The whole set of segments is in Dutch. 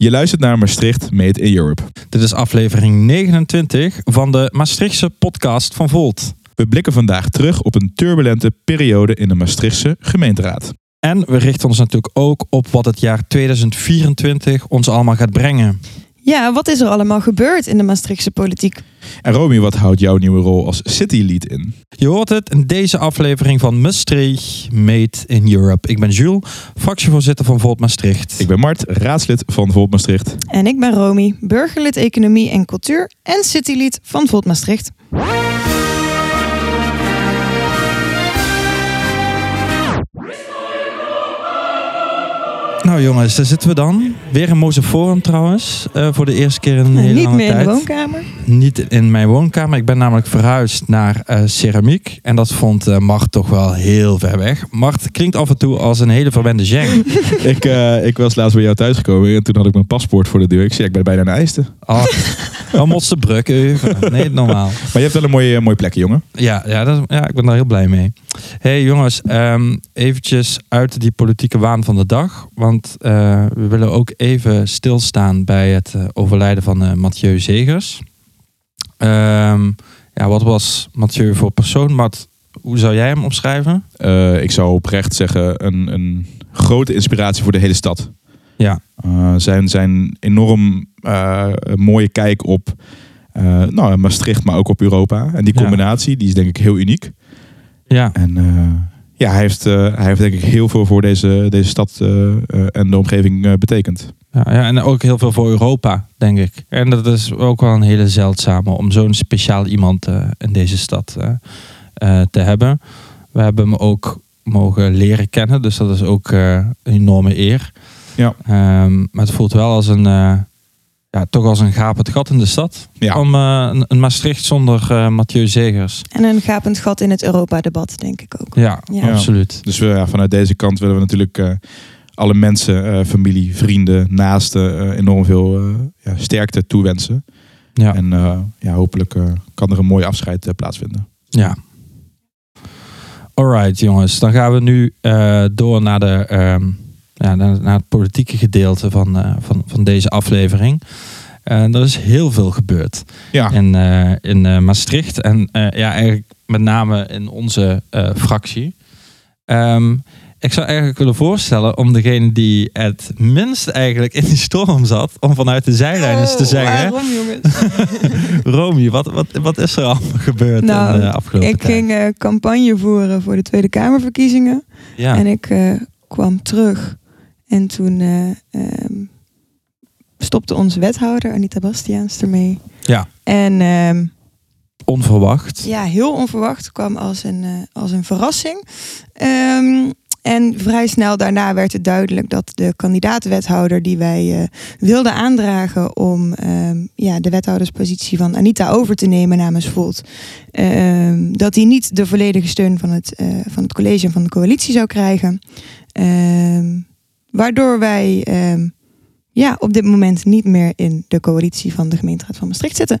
Je luistert naar Maastricht Made in Europe. Dit is aflevering 29 van de Maastrichtse podcast van Volt. We blikken vandaag terug op een turbulente periode in de Maastrichtse gemeenteraad. En we richten ons natuurlijk ook op wat het jaar 2024 ons allemaal gaat brengen. Ja, wat is er allemaal gebeurd in de Maastrichtse politiek? En Romy, wat houdt jouw nieuwe rol als City Lead in? Je hoort het in deze aflevering van Maastricht Made in Europe. Ik ben Jules, fractievoorzitter van Volt Maastricht. Ik ben Mart, raadslid van Volt Maastricht. En ik ben Romy, burgerlid Economie en Cultuur en citylead van Volt Maastricht. Nou jongens, daar zitten we dan. Weer in Mozeforum trouwens. eh, voor de eerste keer in een hele Niet lange meer in tijd. de woonkamer. Niet in mijn woonkamer. Ik ben namelijk verhuisd naar eh, ceramiek. En dat vond eh, Mart toch wel heel ver weg. Mart klinkt af en toe als een hele verwende Jeng. ik, eh, ik was laatst bij jou thuisgekomen en toen had ik mijn paspoort voor de deur. Ik zei, ik ben bijna een IJste. Oh, dan moet ze bruk. Nee, normaal. Maar je hebt wel een mooie, mooie plekje, jongen. Ja, ja, dat, ja, ik ben daar heel blij mee. hey, jongens, ehm, eventjes uit die politieke waan van de dag. Want eh, we willen ook even stilstaan bij het eh, overlijden van eh, Mathieu Zegers. Ehm, ja, wat was Mathieu voor persoon? Mart, hoe zou jij hem omschrijven? Ik zou oprecht zeggen, een, een grote inspiratie voor de hele stad. Ja, zijn, zijn enorm mooie kijk op nou, Maastricht, maar ook op Europa. En die Ja. combinatie, die is denk ik heel uniek. ja, En ja, hij heeft, eh, hij heeft denk ik heel veel voor deze, deze stad eh, eh, en de omgeving betekend. ja, ja, en ook heel veel voor Europa, denk ik. En dat is ook wel een hele zeldzame om zo'n speciaal iemand in deze stad te hebben. We hebben hem ook mogen leren kennen, dus dat is ook een enorme eer. Ja. Ehm, maar het voelt wel als een, ja, toch als een gapend gat in de stad. Ja. Om eh, een, Maastricht zonder eh Mathieu Zegers. En een gapend gat in het Europa-debat, denk ik ook. Ja, Ja. absoluut. Dus we, ja, vanuit deze kant willen we natuurlijk eh, alle mensen, eh, familie, vrienden, naasten enorm veel eh, ja, sterkte toewensen. Ja. En eh, ja, hopelijk eh, kan er een mooi afscheid plaatsvinden. Ja. Alright, jongens. Dan gaan we nu eh, door naar, de, ehm, ja, naar, naar het politieke gedeelte van, eh, van, van deze aflevering. Eh, er is heel veel gebeurd Ja, in, eh, in eh, Maastricht. En eh, ja, eigenlijk met name in onze eh, fractie. Ehm, ik zou eigenlijk willen voorstellen om degene die het minst eigenlijk in die storm zat, om vanuit de zijlijn eens te Oh, zeggen. waarom, jongens? Romy, wat, wat, wat is er allemaal gebeurd Nou, in de afgelopen ik tijd? ging eh, campagne voeren voor de Tweede Kamerverkiezingen. Ja. En ik eh, kwam terug. En toen eh, ehm, stopte onze wethouder, Anita Bastiaans, ermee. Ja. En ehm, Onverwacht. ja, heel onverwacht kwam als een, eh, als een verrassing. Ehm, en vrij snel daarna werd het duidelijk dat de kandidaat-wethouder die wij eh, wilden aandragen om ja, de wethouderspositie van Anita over te nemen namens Volt, dat hij niet de volledige steun van het, van het college en van de coalitie zou krijgen. Ehm, waardoor wij ehm, ja, op dit moment niet meer in de coalitie van de gemeenteraad van Maastricht zitten.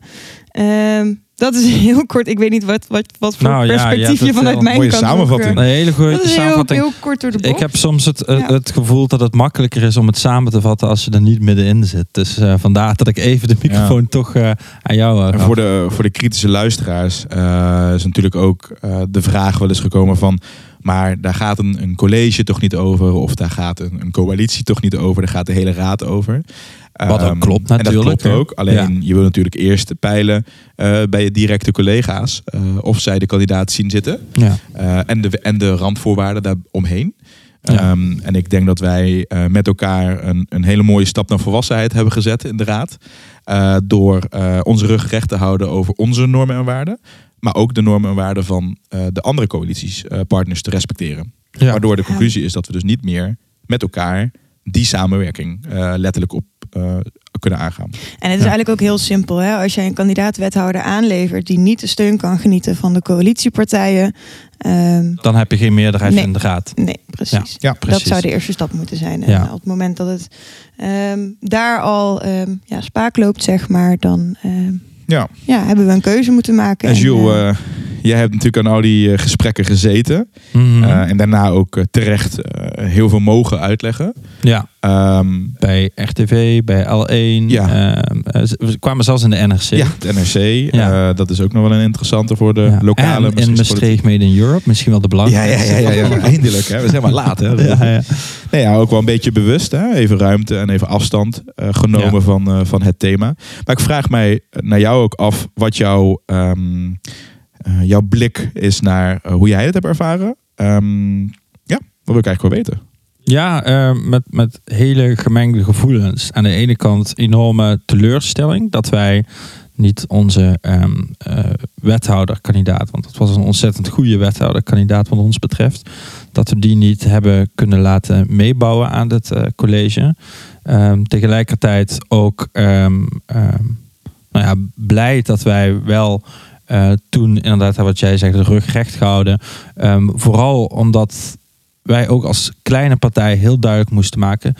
Ehm, dat is heel kort. Ik weet niet wat, wat, wat voor Nou perspectief je, vanuit mijn mooie kant samenvatting. Een hele eh, goede Dat is heel, samenvatting. heel kort door de bocht. Ik heb soms het, eh, Ja. het gevoel dat het makkelijker is om het samen te vatten als je er niet middenin zit. Dus eh, vandaar dat ik even de microfoon toch eh, aan jou uh, En voor de, voor de kritische luisteraars eh, is natuurlijk ook eh, de vraag wel eens gekomen van... maar daar gaat een, een college toch niet over... of daar gaat een, een coalitie toch niet over... daar gaat de hele raad over. Wat ook Ehm, klopt En dat natuurlijk, klopt ook. Alleen je wil natuurlijk eerst peilen eh, bij je directe collega's... eh, of zij de kandidaat zien zitten... Ja. Eh, en, de, en de randvoorwaarden daaromheen. Ja. Ehm, en ik denk dat wij met elkaar een, een hele mooie stap naar volwassenheid hebben gezet in de Raad. Door eh, onze rug recht te houden over onze normen en waarden. Maar ook de normen en waarden van eh, de andere coalitiespartners te respecteren. Ja. Waardoor de conclusie is dat we dus niet meer met elkaar die samenwerking eh, letterlijk op eh, kunnen aangaan. En het is Ja. eigenlijk ook heel simpel. Hè? Als jij een kandidaat-wethouder aanlevert die niet de steun kan genieten van de coalitiepartijen. ehm, Dan heb je geen meerderheid Nee. in de raad. nee, precies. Ja, precies. Dat zou de eerste stap moeten zijn. En op het moment dat het ehm, daar al ehm, ja, spaak loopt, zeg maar, dan ehm, Ja, ja, hebben we een keuze moeten maken. en En, Jules, eh, eh, jij hebt natuurlijk aan al die eh, gesprekken gezeten. Mhm. Eh, en daarna ook eh, terecht heel veel mogen uitleggen. ja, Ehm, bij RTV, bij L1. Ja. ehm, eh, ze- we kwamen zelfs in de NRC. ja, het NRC. Ja. dat is ook nog wel een interessante voor de Ja. lokale en in Maastricht Made in Europe. Misschien wel de Ja, ja, belangrijkste. ja, ja, ja. eindelijk. Hè. We zijn maar laat. Hè. Ja, ja. Nee, ja, ook wel een beetje bewust. Hè. Even ruimte en even afstand genomen van, van het thema. Maar ik vraag mij naar jou ook af wat jouw, ehm, eh, jouw blik is naar eh, hoe jij het hebt ervaren. Ehm, ja, dat wil ik eigenlijk wel weten. Ja, eh, met, met hele gemengde gevoelens. Aan de ene kant enorme teleurstelling dat wij niet onze ehm eh, wethouderkandidaat, want het was een ontzettend goede wethouderkandidaat wat ons betreft, dat we die niet hebben kunnen laten meebouwen aan het eh, college. Ehm, tegelijkertijd ook nou ja, blij dat wij wel eh, toen inderdaad wat jij zegt de rug recht gehouden. Ehm, vooral omdat wij ook als kleine partij heel duidelijk moesten maken.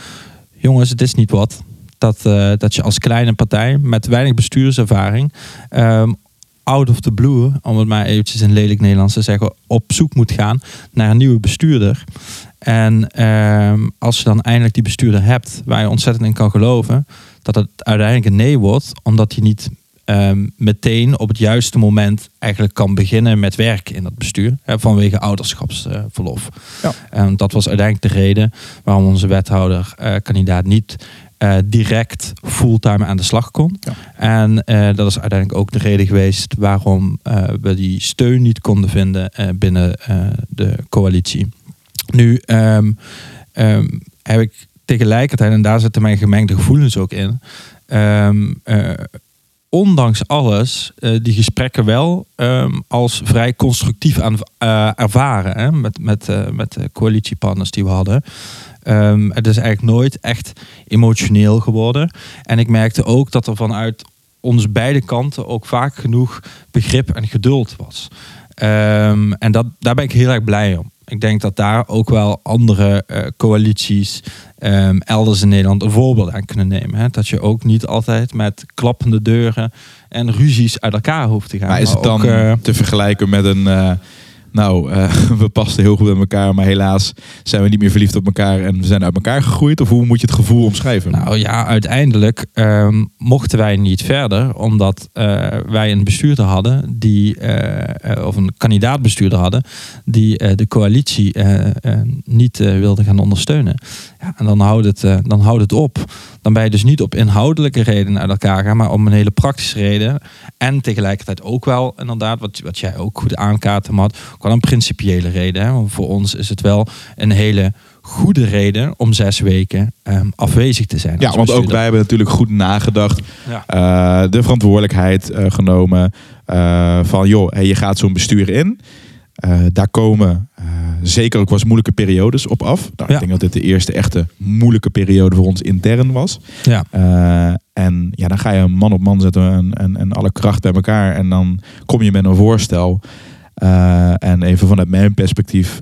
Jongens, het is niet wat. Dat, eh, dat je als kleine partij met weinig bestuurservaring. ehm, out of the blue, om het maar eventjes in lelijk Nederlands te zeggen, op zoek moet gaan naar een nieuwe bestuurder. En ehm, als je dan eindelijk die bestuurder hebt waar je ontzettend in kan geloven, dat het uiteindelijk een nee wordt, omdat hij niet ehm, meteen op het juiste moment eigenlijk kan beginnen met werk in dat bestuur, hè, vanwege ouderschapsverlof. Ja. En dat was uiteindelijk de reden waarom onze wethouder eh, kandidaat niet eh, direct fulltime aan de slag kon. Ja. En eh, dat is uiteindelijk ook de reden geweest waarom we die steun niet konden vinden binnen de coalitie. Nu ehm, ehm, heb ik tegelijkertijd, en daar zitten mijn gemengde gevoelens ook in, ondanks alles eh, die gesprekken wel ehm, als vrij constructief aan, eh, ervaren hè, met, met, eh, met de coalitiepartners die we hadden. Ehm, het is eigenlijk nooit echt emotioneel geworden. En ik merkte ook dat er vanuit onze beide kanten ook vaak genoeg begrip en geduld was. Ehm, en dat, daar ben ik heel erg blij om. Ik denk dat daar ook wel andere eh, coalities ehm, elders in Nederland een voorbeeld aan kunnen nemen. Hè? Dat je ook niet altijd met klappende deuren en ruzies uit elkaar hoeft te gaan. Maar is het dan ook, eh, te vergelijken met een... nou, eh, we pasten heel goed bij elkaar, maar helaas zijn we niet meer verliefd op elkaar en we zijn uit elkaar gegroeid. Of hoe moet je het gevoel omschrijven? Nou ja, uiteindelijk ehm, mochten wij niet verder, omdat eh, wij een bestuurder hadden, die, eh, of een kandidaatbestuurder hadden, die de coalitie niet wilde gaan ondersteunen. Ja, en dan houdt, het, dan houdt het op. Dan ben je dus niet op inhoudelijke redenen uit elkaar gaan, maar om een hele praktische reden. En tegelijkertijd ook wel, inderdaad, wat, wat jij ook goed aankaart, had, ook wel een principiële reden. Hè? Want voor ons is het wel een hele goede reden om zes weken ehm, afwezig te zijn. ja, want ook wij hebben natuurlijk goed nagedacht. Ja. eh, de verantwoordelijkheid eh, genomen. eh, van joh, hey, je gaat zo'n bestuur in. Eh, daar komen eh, zeker ook was moeilijke periodes op af. Nou, Ja. Ik denk dat dit de eerste echte moeilijke periode voor ons intern was. Ja. Eh, en ja, dan ga je man op man zetten en, en, en alle kracht bij elkaar. En dan kom je met een voorstel. En even vanuit mijn perspectief,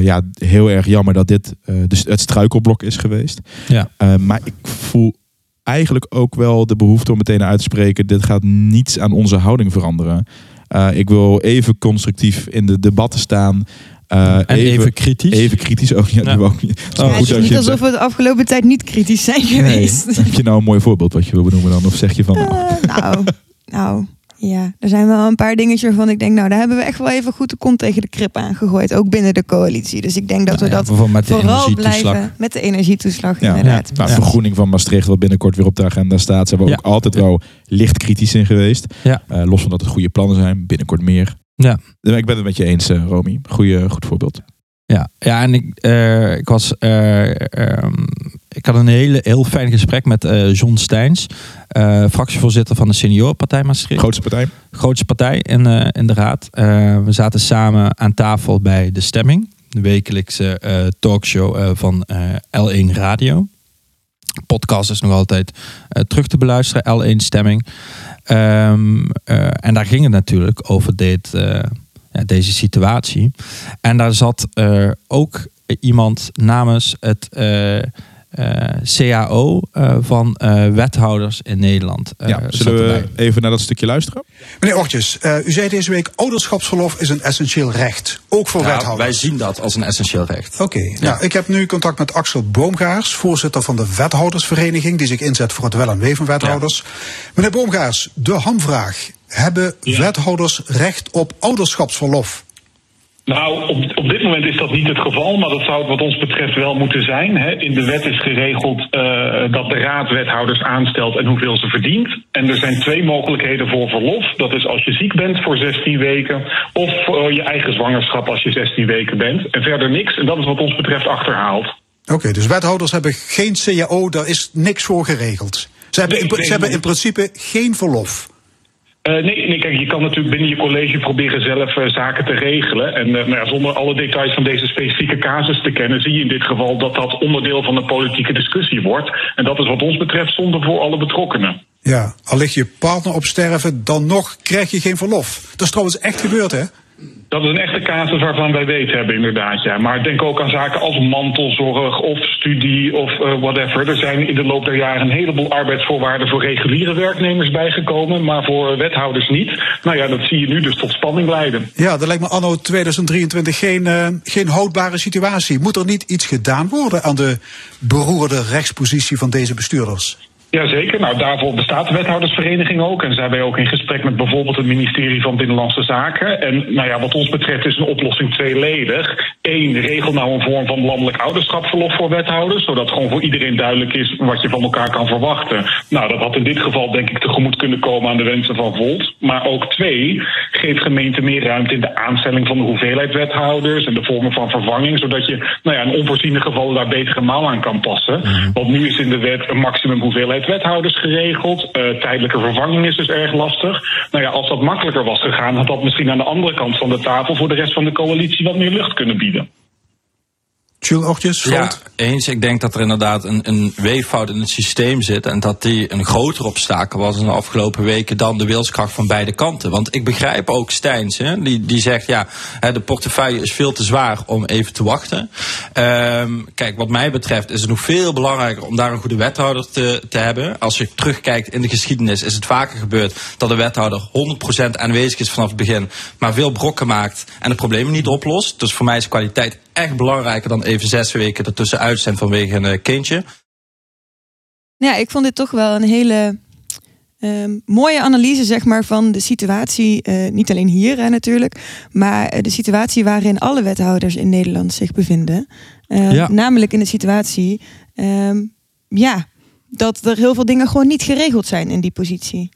ja, heel erg jammer dat dit dus het struikelblok is geweest. Ja. Maar ik voel eigenlijk ook wel de behoefte om meteen uit te spreken: dit gaat niets aan onze houding veranderen. Eh, ik wil even constructief in de debatten staan. Eh, en even, kritisch. even kritisch ook. Ja, Ja. niet. Oh, het goed is dat niet alsof we de afgelopen tijd niet kritisch zijn geweest. Nee. Heb je nou een mooi voorbeeld wat je wil benoemen dan? Of zeg je van. nou, Eh, nou, nou, ja. Er zijn wel een paar dingetjes waarvan ik denk, nou, daar hebben we echt wel even goed de kont tegen de krip aangegooid. Ook binnen de coalitie. Dus ik denk dat we Nou ja, dat bijvoorbeeld met de vooral energietoeslag. blijven met de energietoeslag Ja. inderdaad. Nou, Ja. vergroening van Maastricht, wat binnenkort weer op de agenda staat, zijn we Ja. ook altijd wel licht kritisch in geweest. Ja. Eh, los van dat het goede plannen zijn, binnenkort meer. Ja. Ik ben het met je eens, eh, Romy. Goeie, goed voorbeeld. Ja, ja en ik, eh, ik was. eh, ehm, ik had een hele, heel fijn gesprek met eh, John Steins, eh, fractievoorzitter van de Seniorenpartij Maastricht. Grootste partij. grootste partij in, eh, in de raad. We zaten samen aan tafel bij de stemming, de wekelijkse talkshow van eh, L1 Radio. Podcast is nog altijd terug te beluisteren, L1 Stemming. Ehm, eh, en daar ging het natuurlijk over dit, ja, deze situatie. En daar zat ook iemand namens het, CAO van wethouders in Nederland. ja, zullen we even naar dat stukje luisteren? Meneer Ortjes, u zei deze week ouderschapsverlof is een essentieel recht, ook voor wethouders. Wij zien dat als een essentieel recht. Oké, ja. nou, ik heb nu contact met Axel Boomgaars, voorzitter van de wethoudersvereniging, die zich inzet voor het wel en wee van wethouders. Meneer Boomgaars, de hamvraag. Hebben wethouders recht op ouderschapsverlof? Nou, op, op dit moment is dat niet het geval, maar dat zou het wat ons betreft wel moeten zijn. Hè. In de wet is geregeld uh, dat de raad wethouders aanstelt en hoeveel ze verdient. En er zijn twee mogelijkheden voor verlof. Dat is als je ziek bent voor 16 weken of je eigen zwangerschap als je 16 weken bent. En verder niks. En dat is wat ons betreft achterhaald. Oké, dus wethouders hebben geen CAO, daar is niks voor geregeld. Ze hebben, ze hebben in principe geen verlof. Uh, nee, nee, kijk, je kan natuurlijk binnen je college proberen zelf uh, zaken te regelen. En ja, zonder alle details van deze specifieke casus te kennen, zie je in dit geval dat dat onderdeel van de politieke discussie wordt. En dat is wat ons betreft zonde voor alle betrokkenen. Ja, al ligt je partner op sterven, dan nog krijg je geen verlof. Dat is trouwens echt gebeurd, hè? Dat is een echte casus waarvan wij weten hebben, inderdaad. Ja. Maar denk ook aan zaken als mantelzorg of studie of uh, whatever. Er zijn in de loop der jaren een heleboel arbeidsvoorwaarden voor reguliere werknemers bijgekomen, maar voor wethouders niet. Nou ja, dat zie je nu dus tot spanning leiden. Ja, dat lijkt me anno 2023 geen, uh, geen houdbare situatie. Moet er niet iets gedaan worden aan de beroerde rechtspositie van deze bestuurders? Jazeker, nou daarvoor bestaat de wethoudersvereniging ook. En zijn wij ook in gesprek met bijvoorbeeld het ministerie van Binnenlandse Zaken. En nou ja, wat ons betreft is een oplossing tweeledig. Eén, regel nou een vorm van landelijk ouderschapsverlof voor wethouders. Zodat gewoon voor iedereen duidelijk is wat je van elkaar kan verwachten. Nou, dat had in dit geval denk ik tegemoet kunnen komen aan de wensen van Volt. Maar ook twee, geeft gemeenten meer ruimte in de aanstelling van de hoeveelheid wethouders. En de vormen van vervanging. Zodat je nou ja, in onvoorziene gevallen daar betere maal aan kan passen. Mhm. Want nu is in de wet een maximum hoeveelheid wethouders geregeld. Uh, tijdelijke vervanging is dus erg lastig. Nou ja, als dat makkelijker was gegaan, had dat misschien aan de andere kant van de tafel voor de rest van de coalitie wat meer lucht kunnen bieden. Jules Ochtjes, Ja, eens. Ik denk dat er inderdaad een, een weeffout in het systeem zit. En dat die een groter obstakel was in de afgelopen weken dan de wilskracht van beide kanten. Want ik begrijp ook Stijns, hè, die, die zegt ja, de portefeuille is veel te zwaar om even te wachten. Um, kijk, wat mij betreft is het nog veel belangrijker om daar een goede wethouder te, te hebben. Als je terugkijkt in de geschiedenis, is het vaker gebeurd dat de wethouder 100% aanwezig is vanaf het begin, maar veel brokken maakt en de problemen niet oplost. Dus voor mij is kwaliteit echt belangrijker dan even zes weken ertussenuit zijn vanwege een eh, kindje. Ja, ik vond dit toch wel een hele um, mooie analyse zeg maar, van de situatie. Uh, niet alleen hier hè, natuurlijk, maar uh, de situatie waarin alle wethouders in Nederland zich bevinden. Uh, ja. Namelijk in de situatie um, ja, dat er heel veel dingen gewoon niet geregeld zijn in die positie.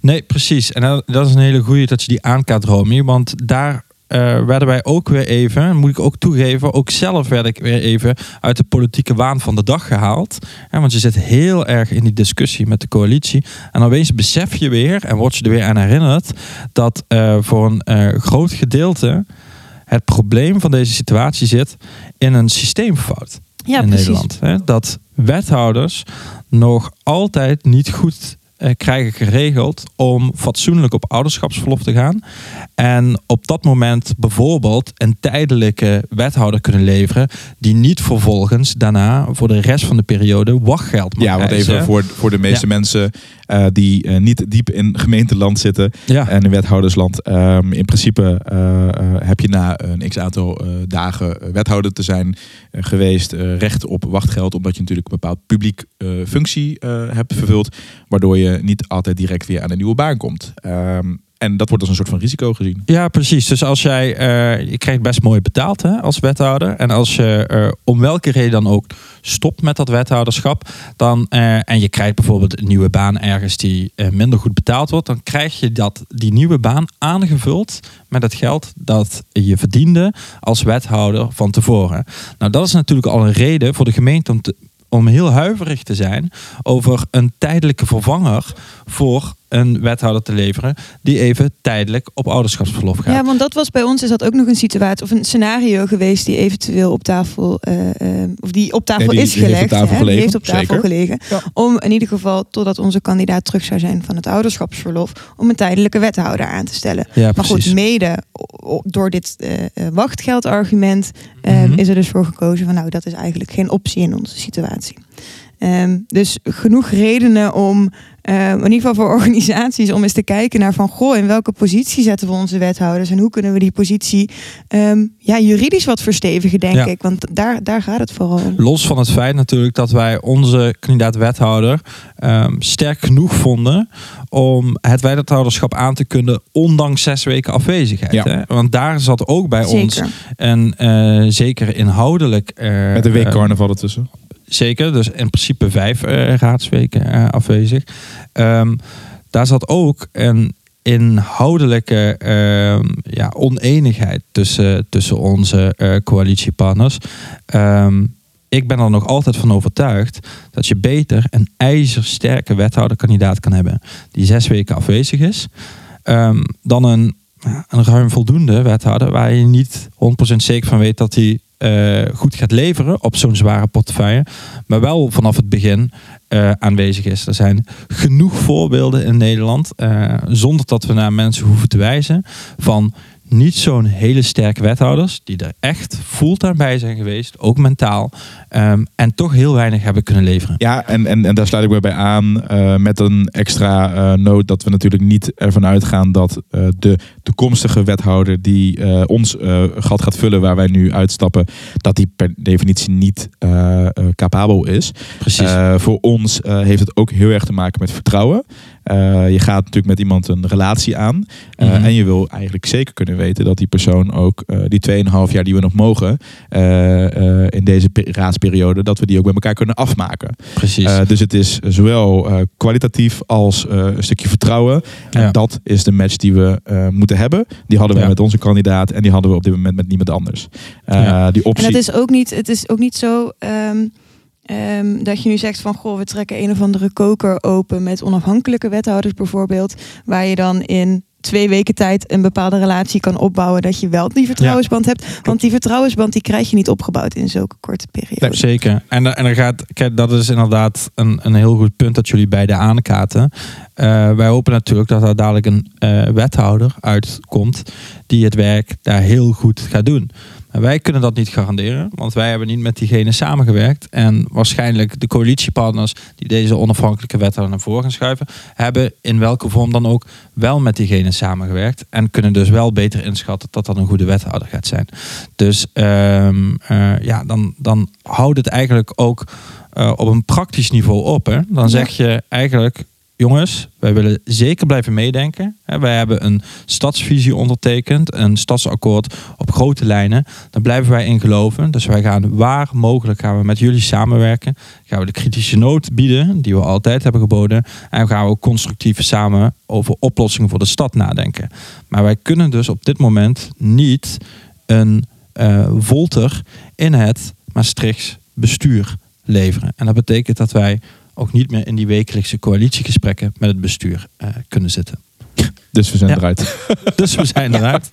Nee, precies. En dat is een hele goede dat je die aankaart, Romy. Want daar uh, werden wij ook weer even, moet ik ook toegeven, ook zelf werd ik weer even uit de politieke waan van de dag gehaald. Want je zit heel erg in die discussie met de coalitie. En dan opeens besef je weer, en word je er weer aan herinnerd, dat uh, voor een uh, groot gedeelte het probleem van deze situatie zit in een systeemfout ja, in precies. Nederland. Hè? Dat wethouders nog altijd niet goed uh, krijgen geregeld om fatsoenlijk op ouderschapsverlof te gaan. En op dat moment bijvoorbeeld een tijdelijke wethouder kunnen leveren, die niet vervolgens daarna voor de rest van de periode wachtgeld mag Ja, want even voor, voor de meeste ja. mensen uh, die uh, niet diep in gemeenteland zitten ja. en in wethoudersland. Um, in principe uh, heb je na een x aantal dagen wethouder te zijn geweest recht op wachtgeld, omdat je natuurlijk een bepaald publiek functie hebt vervuld, waardoor je niet altijd direct weer aan een nieuwe baan komt. Um, en dat wordt als een soort van risico gezien. Ja, precies. Dus als jij, uh, je krijgt best mooi betaald hè, als wethouder. En als je uh, om welke reden dan ook stopt met dat wethouderschap. Dan, uh, en je krijgt bijvoorbeeld een nieuwe baan ergens die minder goed betaald wordt. Dan krijg je dat, die nieuwe baan aangevuld met het geld dat je verdiende als wethouder van tevoren. Nou, dat is natuurlijk al een reden voor de gemeente om te om heel huiverig te zijn over een tijdelijke vervanger voor een wethouder te leveren die even tijdelijk op ouderschapsverlof gaat. Ja, want dat was bij ons is dat ook nog een situatie of een scenario geweest die eventueel op tafel, eh, eh, of die op tafel Nee, die- is die heeft gelegd. op tafel hè, gelegen, Die heeft op tafel zeker. gelegen. Ja. Om in ieder geval, totdat onze kandidaat terug zou zijn van het ouderschapsverlof, om een tijdelijke wethouder aan te stellen. Ja, Maar precies. goed, mede door dit eh, eh, wachtgeldargument eh, Mhm. is er dus voor gekozen van nou, dat is eigenlijk geen optie in onze situatie. Ehm, dus genoeg redenen om, eh, in ieder geval voor organisaties, om eens te kijken naar van goh, in welke positie zetten we onze wethouders en hoe kunnen we die positie ehm, ja, juridisch wat verstevigen, denk Ja. ik. Want daar, daar gaat het vooral om. Los van het feit natuurlijk dat wij onze kandidaat wethouder ehm, sterk genoeg vonden om het wethouderschap aan te kunnen, ondanks zes weken afwezigheid. Ja. Hè? Want daar zat ook bij ons en eh, zeker inhoudelijk. eh, Met een week eh, carnaval ertussen. Zeker, dus in principe vijf eh, raadsweken eh, afwezig. Ehm, daar zat ook een inhoudelijke ehm, ja, oneenigheid tussen, tussen onze eh, coalitiepartners. Ehm, ik ben er nog altijd van overtuigd dat je beter een ijzersterke wethouderkandidaat kan hebben die zes weken afwezig is, dan een, een ruim voldoende wethouder waar je niet 100% zeker van weet dat hij eh, goed gaat leveren op zo'n zware portefeuille, maar wel vanaf het begin eh, aanwezig is. Er zijn genoeg voorbeelden in Nederland, eh, zonder dat we naar mensen hoeven te wijzen, van niet zo'n hele sterke wethouders die er echt fulltime bij zijn geweest, ook mentaal, ehm, en toch heel weinig hebben kunnen leveren. Ja, en, en, en daar sluit ik me bij aan. eh, met een extra eh noot dat we natuurlijk niet ervan uitgaan dat eh, de toekomstige wethouder die ons gat gaat vullen waar wij nu uitstappen, dat die per definitie niet capabel is. Precies. Voor ons heeft het ook heel erg te maken met vertrouwen. Eh, je gaat natuurlijk met iemand een relatie aan. Eh, Mhm. En je wil eigenlijk zeker kunnen weten dat die persoon ook eh, die 2,5 jaar die we nog mogen eh, eh, in deze pe- raadsperiode, dat we die ook met elkaar kunnen afmaken. Precies. Eh, dus het is zowel eh, kwalitatief als eh, een stukje vertrouwen. En Ja. dat is de match die we eh, moeten hebben. Die hadden we Ja. met onze kandidaat en die hadden we op dit moment met niemand anders. Eh, Ja. Die En optie. het is ook niet, het is ook niet zo ehm, ehm, dat je nu zegt van goh, we trekken een of andere koker open met onafhankelijke wethouders bijvoorbeeld, waar je dan in twee weken tijd een bepaalde relatie kan opbouwen dat je wel die vertrouwensband hebt. Want die vertrouwensband die krijg je niet opgebouwd in zulke korte periode. Zeker. En, er- en er gaat, kijk, dat is inderdaad een, een heel goed punt dat jullie beide aankaarten. Eh, wij hopen natuurlijk dat er dadelijk een eh, wethouder uitkomt die het werk daar heel goed gaat doen. Maar wij kunnen dat niet garanderen, want wij hebben niet met diegene samengewerkt. En waarschijnlijk de coalitiepartners die deze onafhankelijke wethouder naar voren gaan schuiven, hebben in welke vorm dan ook wel met diegene samengewerkt. En kunnen dus wel beter inschatten dat dat een goede wethouder gaat zijn. Dus ehm, eh, ja, dan, dan houdt het eigenlijk ook eh, op een praktisch niveau op. Hè? Dan zeg je eigenlijk, jongens, wij willen zeker blijven meedenken. Wij hebben een stadsvisie ondertekend, een stadsakkoord op grote lijnen. Daar blijven wij in geloven. Dus wij gaan waar mogelijk gaan we met jullie samenwerken. Gaan we de kritische noot bieden, die we altijd hebben geboden. En gaan we ook constructief samen over oplossingen voor de stad nadenken. Maar wij kunnen dus op dit moment niet een eh volter in het Maastrichts bestuur leveren. En dat betekent dat wij ook niet meer in die wekelijkse coalitiegesprekken met het bestuur eh, kunnen zitten. Dus we zijn Ja. eruit. Dus we zijn eruit.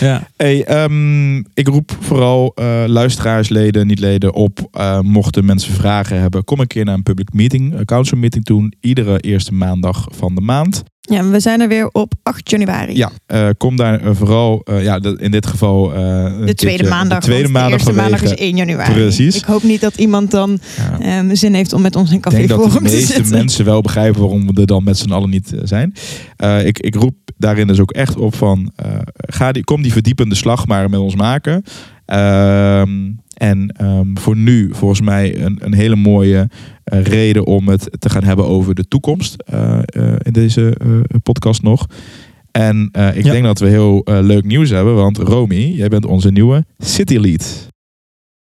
Ja. Hey, ehm, ik roep vooral eh, luisteraars, leden, niet leden op. eh, mochten mensen vragen hebben, kom een keer naar een public meeting, een council meeting doen. Iedere eerste maandag van de maand. Ja, we zijn er weer op 8 januari. Ja, eh, kom daar vooral, eh, ja, in dit geval... eh, De tweede keertje- maandag. De tweede maandag de eerste maandag is vanwege- 1 januari. Precies. Ik hoop niet dat iemand dan Ja. ehm, zin heeft om met ons in Ik café denk dat de te meeste zitten. mensen wel begrijpen waarom we er dan met z'n allen niet zijn. Eh, ik, ik roep daarin dus ook echt op van, eh, ga die, kom die verdiepende slag maar met ons maken. Ehm, en ehm, voor nu volgens mij een, een hele mooie eh, reden om het te gaan hebben over de toekomst eh, eh, in deze eh, podcast nog. En eh, ik Ja. denk dat we heel leuk nieuws hebben, want Romy, jij bent onze nieuwe City Lead.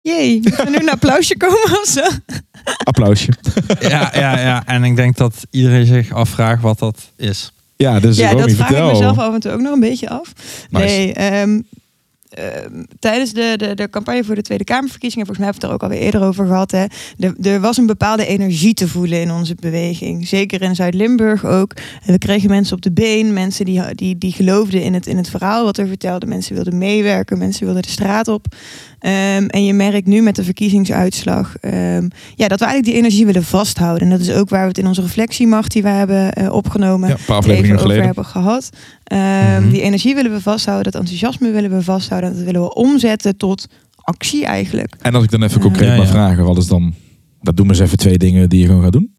Jee, er nu een applausje komen of zo? Applausje. Ja, ja, ja, en ik denk dat iedereen zich afvraagt wat dat is. Ja, dus ja, dat vraag vertel. ik mezelf af en toe ook nog een beetje af. Nice. Nee, ehm, tijdens de, de, de campagne voor de Tweede Kamerverkiezingen, volgens mij hebben we het er ook alweer eerder over gehad, hè, er, er was een bepaalde energie te voelen in onze beweging. Zeker in Zuid-Limburg ook. En we kregen mensen op de been, mensen die, die, die geloofden in het, in het verhaal wat we vertelden. Mensen wilden meewerken, mensen wilden de straat op. Ehm, en je merkt nu met de verkiezingsuitslag ehm, ja, dat we eigenlijk die energie willen vasthouden. En dat is ook waar we het in onze reflectiemacht die we hebben eh, opgenomen, Ja, een paar even over geleden. hebben gehad. Ehm, Mhm. Die energie willen we vasthouden, dat enthousiasme willen we vasthouden. Dat willen we omzetten tot actie eigenlijk. En als ik dan even concreet Ja, ja. mag vragen, wat is dan... Dat doen we eens even twee dingen die je gewoon gaat doen.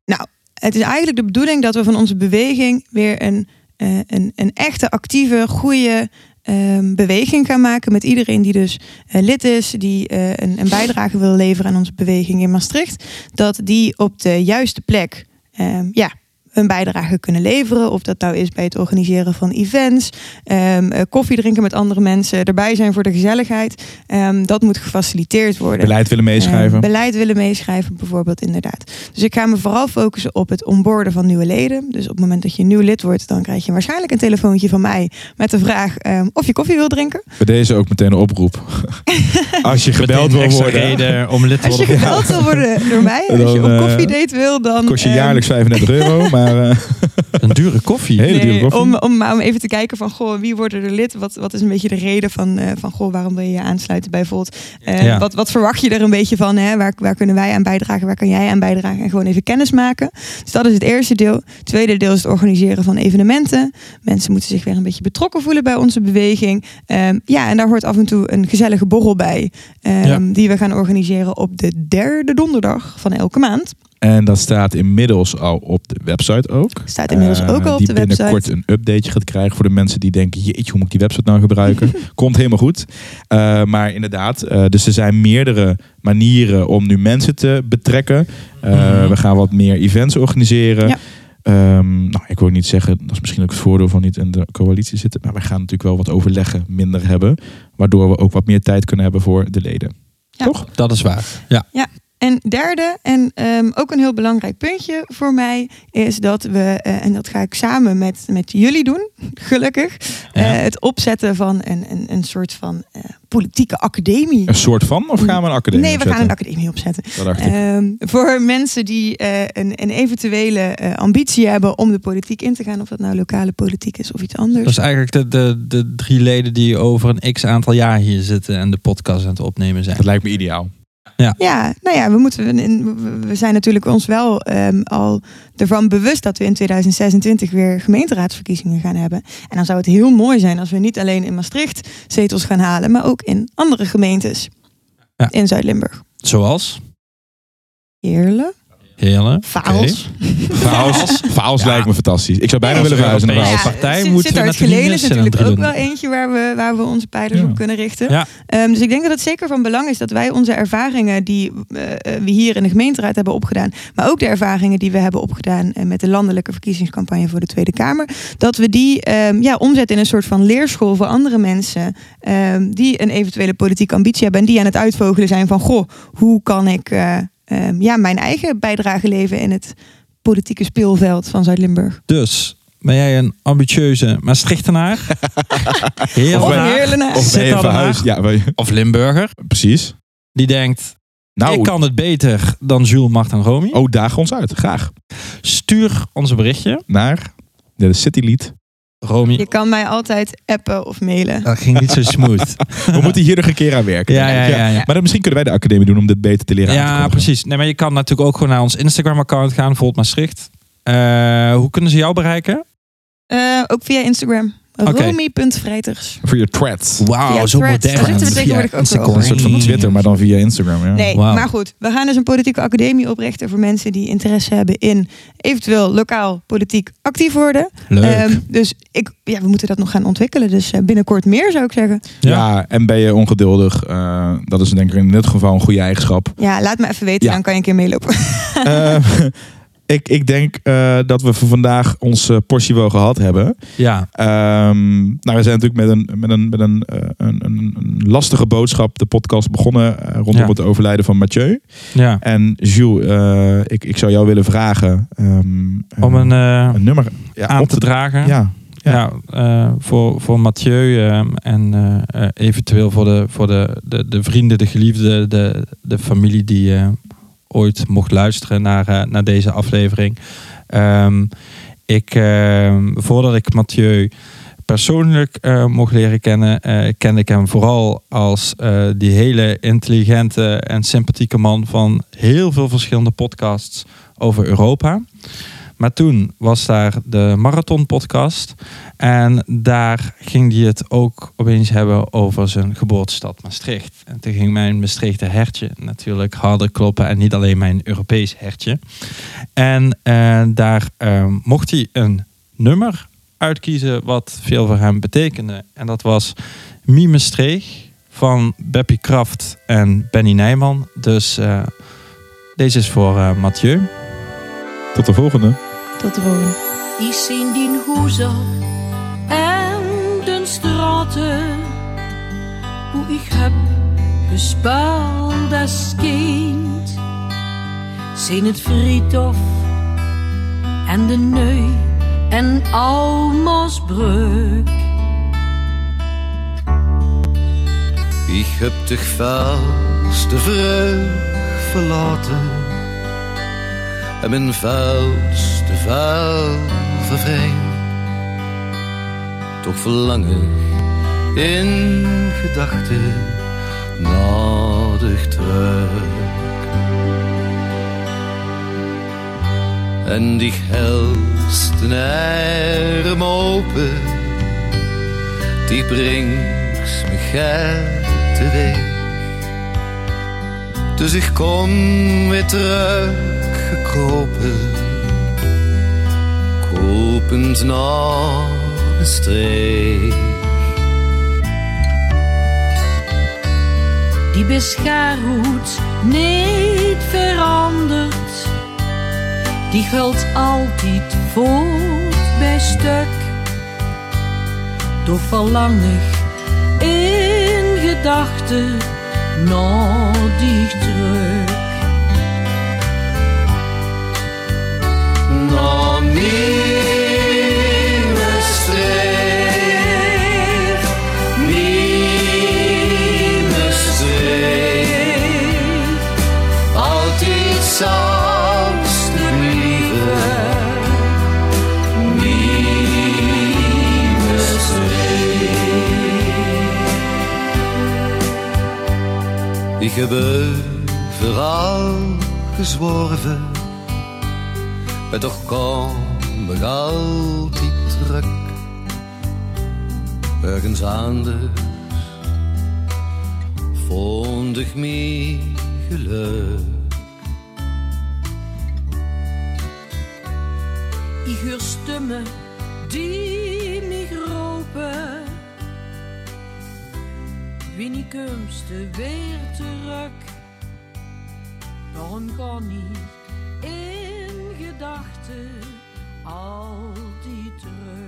Het is eigenlijk de bedoeling dat we van onze beweging weer een, eh, een, een echte, actieve, goede ehm, beweging gaan maken. Met iedereen die dus eh, lid is, die eh, een, een bijdrage wil leveren aan onze beweging in Maastricht. Dat die op de juiste plek ehm, ja, een bijdrage kunnen leveren. Of dat nou is bij het organiseren van events, ehm, eh, koffie drinken met andere mensen, erbij zijn voor de gezelligheid. Ehm, dat moet gefaciliteerd worden. Beleid willen meeschrijven. Eh, beleid willen meeschrijven, bijvoorbeeld, inderdaad. Dus ik ga me vooral focussen op het onboorden van nieuwe leden. Dus op het moment dat je nieuw lid wordt, dan krijg je waarschijnlijk een telefoontje van mij met de vraag ehm, of je koffie wil drinken. Bij deze ook meteen een oproep. als je gebeld wil worden, reden om lid te Als je worden. gebeld wil worden door mij, als je op eh, koffiedate wil, dan... kost je ehm, jaarlijks 35 euro. Maar eh, Een dure koffie. Hele dure koffie. om, om, maar om even te kijken van, goh, wie wordt er lid? Wat, wat is een beetje de reden van, eh, van goh, waarom wil je je aansluiten bij Volt? Eh, Ja. wat, wat verwacht je er een beetje van? Hè? Waar, waar kunnen wij aan bijdragen? Waar kan jij aan bijdragen? En gewoon even kennis maken. Dus dat is het eerste deel. Het tweede deel is het organiseren van evenementen. Mensen moeten zich weer een beetje betrokken voelen bij onze beweging. Ehm, ja, en daar hoort af en toe een gezellige borrel bij. ehm, Ja. Die we gaan organiseren op de derde donderdag van elke maand. En dat staat inmiddels al op de website ook. Staat inmiddels Eh, ook al op die de website. binnenkort een updateje gaat krijgen voor de mensen die denken... jeetje, hoe moet ik die website nou gebruiken? Komt helemaal goed. Eh, maar inderdaad, eh, dus er zijn meerdere manieren om nu mensen te betrekken. Eh, Mhm. We gaan wat meer events organiseren. Ja. Ehm, nou, ik wil niet zeggen, dat is misschien ook het voordeel van niet in de coalitie zitten. Maar we gaan natuurlijk wel wat overleggen minder hebben. Waardoor we ook wat meer tijd kunnen hebben voor de leden. Ja. Toch? Dat is waar. Ja. En derde, en ehm, ook een heel belangrijk puntje voor mij, is dat we, eh, en dat ga ik samen met, met jullie doen, gelukkig, Ja. eh, het opzetten van een, een, een soort van eh, politieke academie. Een soort van? Of gaan we een academie Nee, we gaan een academie opzetten. Dat dacht ik. Ehm, voor mensen die eh, een, een eventuele eh, ambitie hebben om de politiek in te gaan, of dat nou lokale politiek is of iets anders. Dat is eigenlijk de, de, de drie leden die over een x aantal jaar hier zitten en de podcast aan het opnemen zijn. Dat lijkt me ideaal. Ja, nou ja, we, moeten, we- zijn natuurlijk ons wel ehm, al ervan bewust dat we in 2026 weer gemeenteraadsverkiezingen gaan hebben. En dan zou het heel mooi zijn als we niet alleen in Maastricht zetels gaan halen, maar ook in andere gemeentes Ja. in Zuid-Limburg. Zoals? Heerlijk. Vaals Ja. lijkt me fantastisch. Ik zou bijna willen verhuizen naar Vaals. partij zit- moeten zit er geleden is natuurlijk ook wel eentje waar we, waar we onze pijlers op kunnen richten. Ehm, dus ik denk dat het zeker van belang is dat wij onze ervaringen die eh, eh, we hier in de gemeenteraad hebben opgedaan, maar ook de ervaringen die we hebben opgedaan eh, met de landelijke verkiezingscampagne voor de Tweede Kamer, dat we die ehm, ja, omzetten in een soort van leerschool voor andere mensen ehm, die een eventuele politieke ambitie hebben en die aan het uitvogelen zijn van goh, hoe kan ik ehm, ja, mijn eigen bijdrage leveren in het politieke speelveld van Zuid-Limburg. Dus, ben jij een ambitieuze Maastrichtenaar? Of Heerlenaar? Heerlenaar. Of ben je Zit verhuisd? Ja, wil je- Of Limburger? precies. Die denkt, Nou, ik kan het beter dan Jules, Mart en Romy. oh, daag ons uit. Graag. Stuur ons een berichtje. Naar de City Lead. Romy, Je kan mij altijd appen of mailen. dat ging niet zo smooth. We moeten hier nog een keer aan werken. Ja, ja, ja, ja. Maar dan misschien kunnen wij de academie doen om dit beter te leren aan te Ja, precies. Nee, maar je kan natuurlijk ook gewoon naar ons Instagram-account gaan, Volt Maastricht. Eh, hoe kunnen ze jou bereiken? Eh, ook via Instagram. Romy.vrijters. Voor je threads. Wauw, zo modern. Daar zitten we tegenwoordig ook Instagram. Een soort van Twitter, maar dan via Instagram. Ja. Nee, maar goed. We gaan dus een politieke academie oprichten voor mensen die interesse hebben in eventueel lokaal politiek actief worden. Leuk. Ehm, dus ik, ja, we moeten dat nog gaan ontwikkelen. Dus eh, binnenkort meer zou ik zeggen. Ja. Ja. en ben je ongeduldig? eh, dat is denk ik in dit geval een goede eigenschap. Ja, laat me even weten, Ja. dan kan je een keer meelopen. Eh, ik, ik denk eh, dat we voor vandaag onze portie wel gehad hebben. ja. Ehm, nou, we zijn natuurlijk met een, met een, met een, eh, een, een, lastige boodschap de podcast begonnen eh, rondom Ja. het overlijden van Mathieu. ja. En Jules, eh, ik, ik zou jou willen vragen ehm, Om een, eh, een nummer ja, aan te dragen. Ja, Ja, eh, voor, voor Mathieu eh, en eh, eh, eventueel voor, de, voor de, de, de vrienden, de geliefden, de, de familie die eh, ooit mocht luisteren naar, eh, naar deze aflevering. Ehm, ik, ehm, voordat ik Mathieu persoonlijk eh, mocht leren kennen, eh, kende ik hem vooral als die hele intelligente en sympathieke man van heel veel verschillende podcasts over Europa. Maar toen was daar de Marathon podcast. En daar ging hij het ook opeens hebben over zijn geboortestad Maastricht. En toen ging mijn Maastrichter hertje natuurlijk harder kloppen. En niet alleen mijn Europees hertje. En eh, daar eh, mocht hij een nummer uitkiezen wat veel voor hem betekende. En dat was Mie Maastricht van Beppie Kraft en Benny Nijman. Dus eh, deze is voor eh, Mathieu. Tot de volgende. Tot de volgende. Ich sehen din huser en den straten, hoe ich hab gespeeld als kind. Sehen het Friedhof en de Neu en Almasbrug. Ich heb dich fast de vreugd verlaten en mijn vuist de vuil vervreemd. Toch verlang ik in gedachten dich terug. En die helst een open, die brengt me gaat de weg. Dus ik kom weer teruggekropen, kopend naar een streek. Die beschaarhoed niet veranderd. Die geldt altijd voort bij stuk. Toch ik in gedachten naar die terug. Ik heb overal gezworven maar toch kom ik altijd terug. Ergens anders vond ik mij geluk. Ik hoor stemmen die mij roepen. Wie niet komst weer terug. Daarom kan ik al die treur.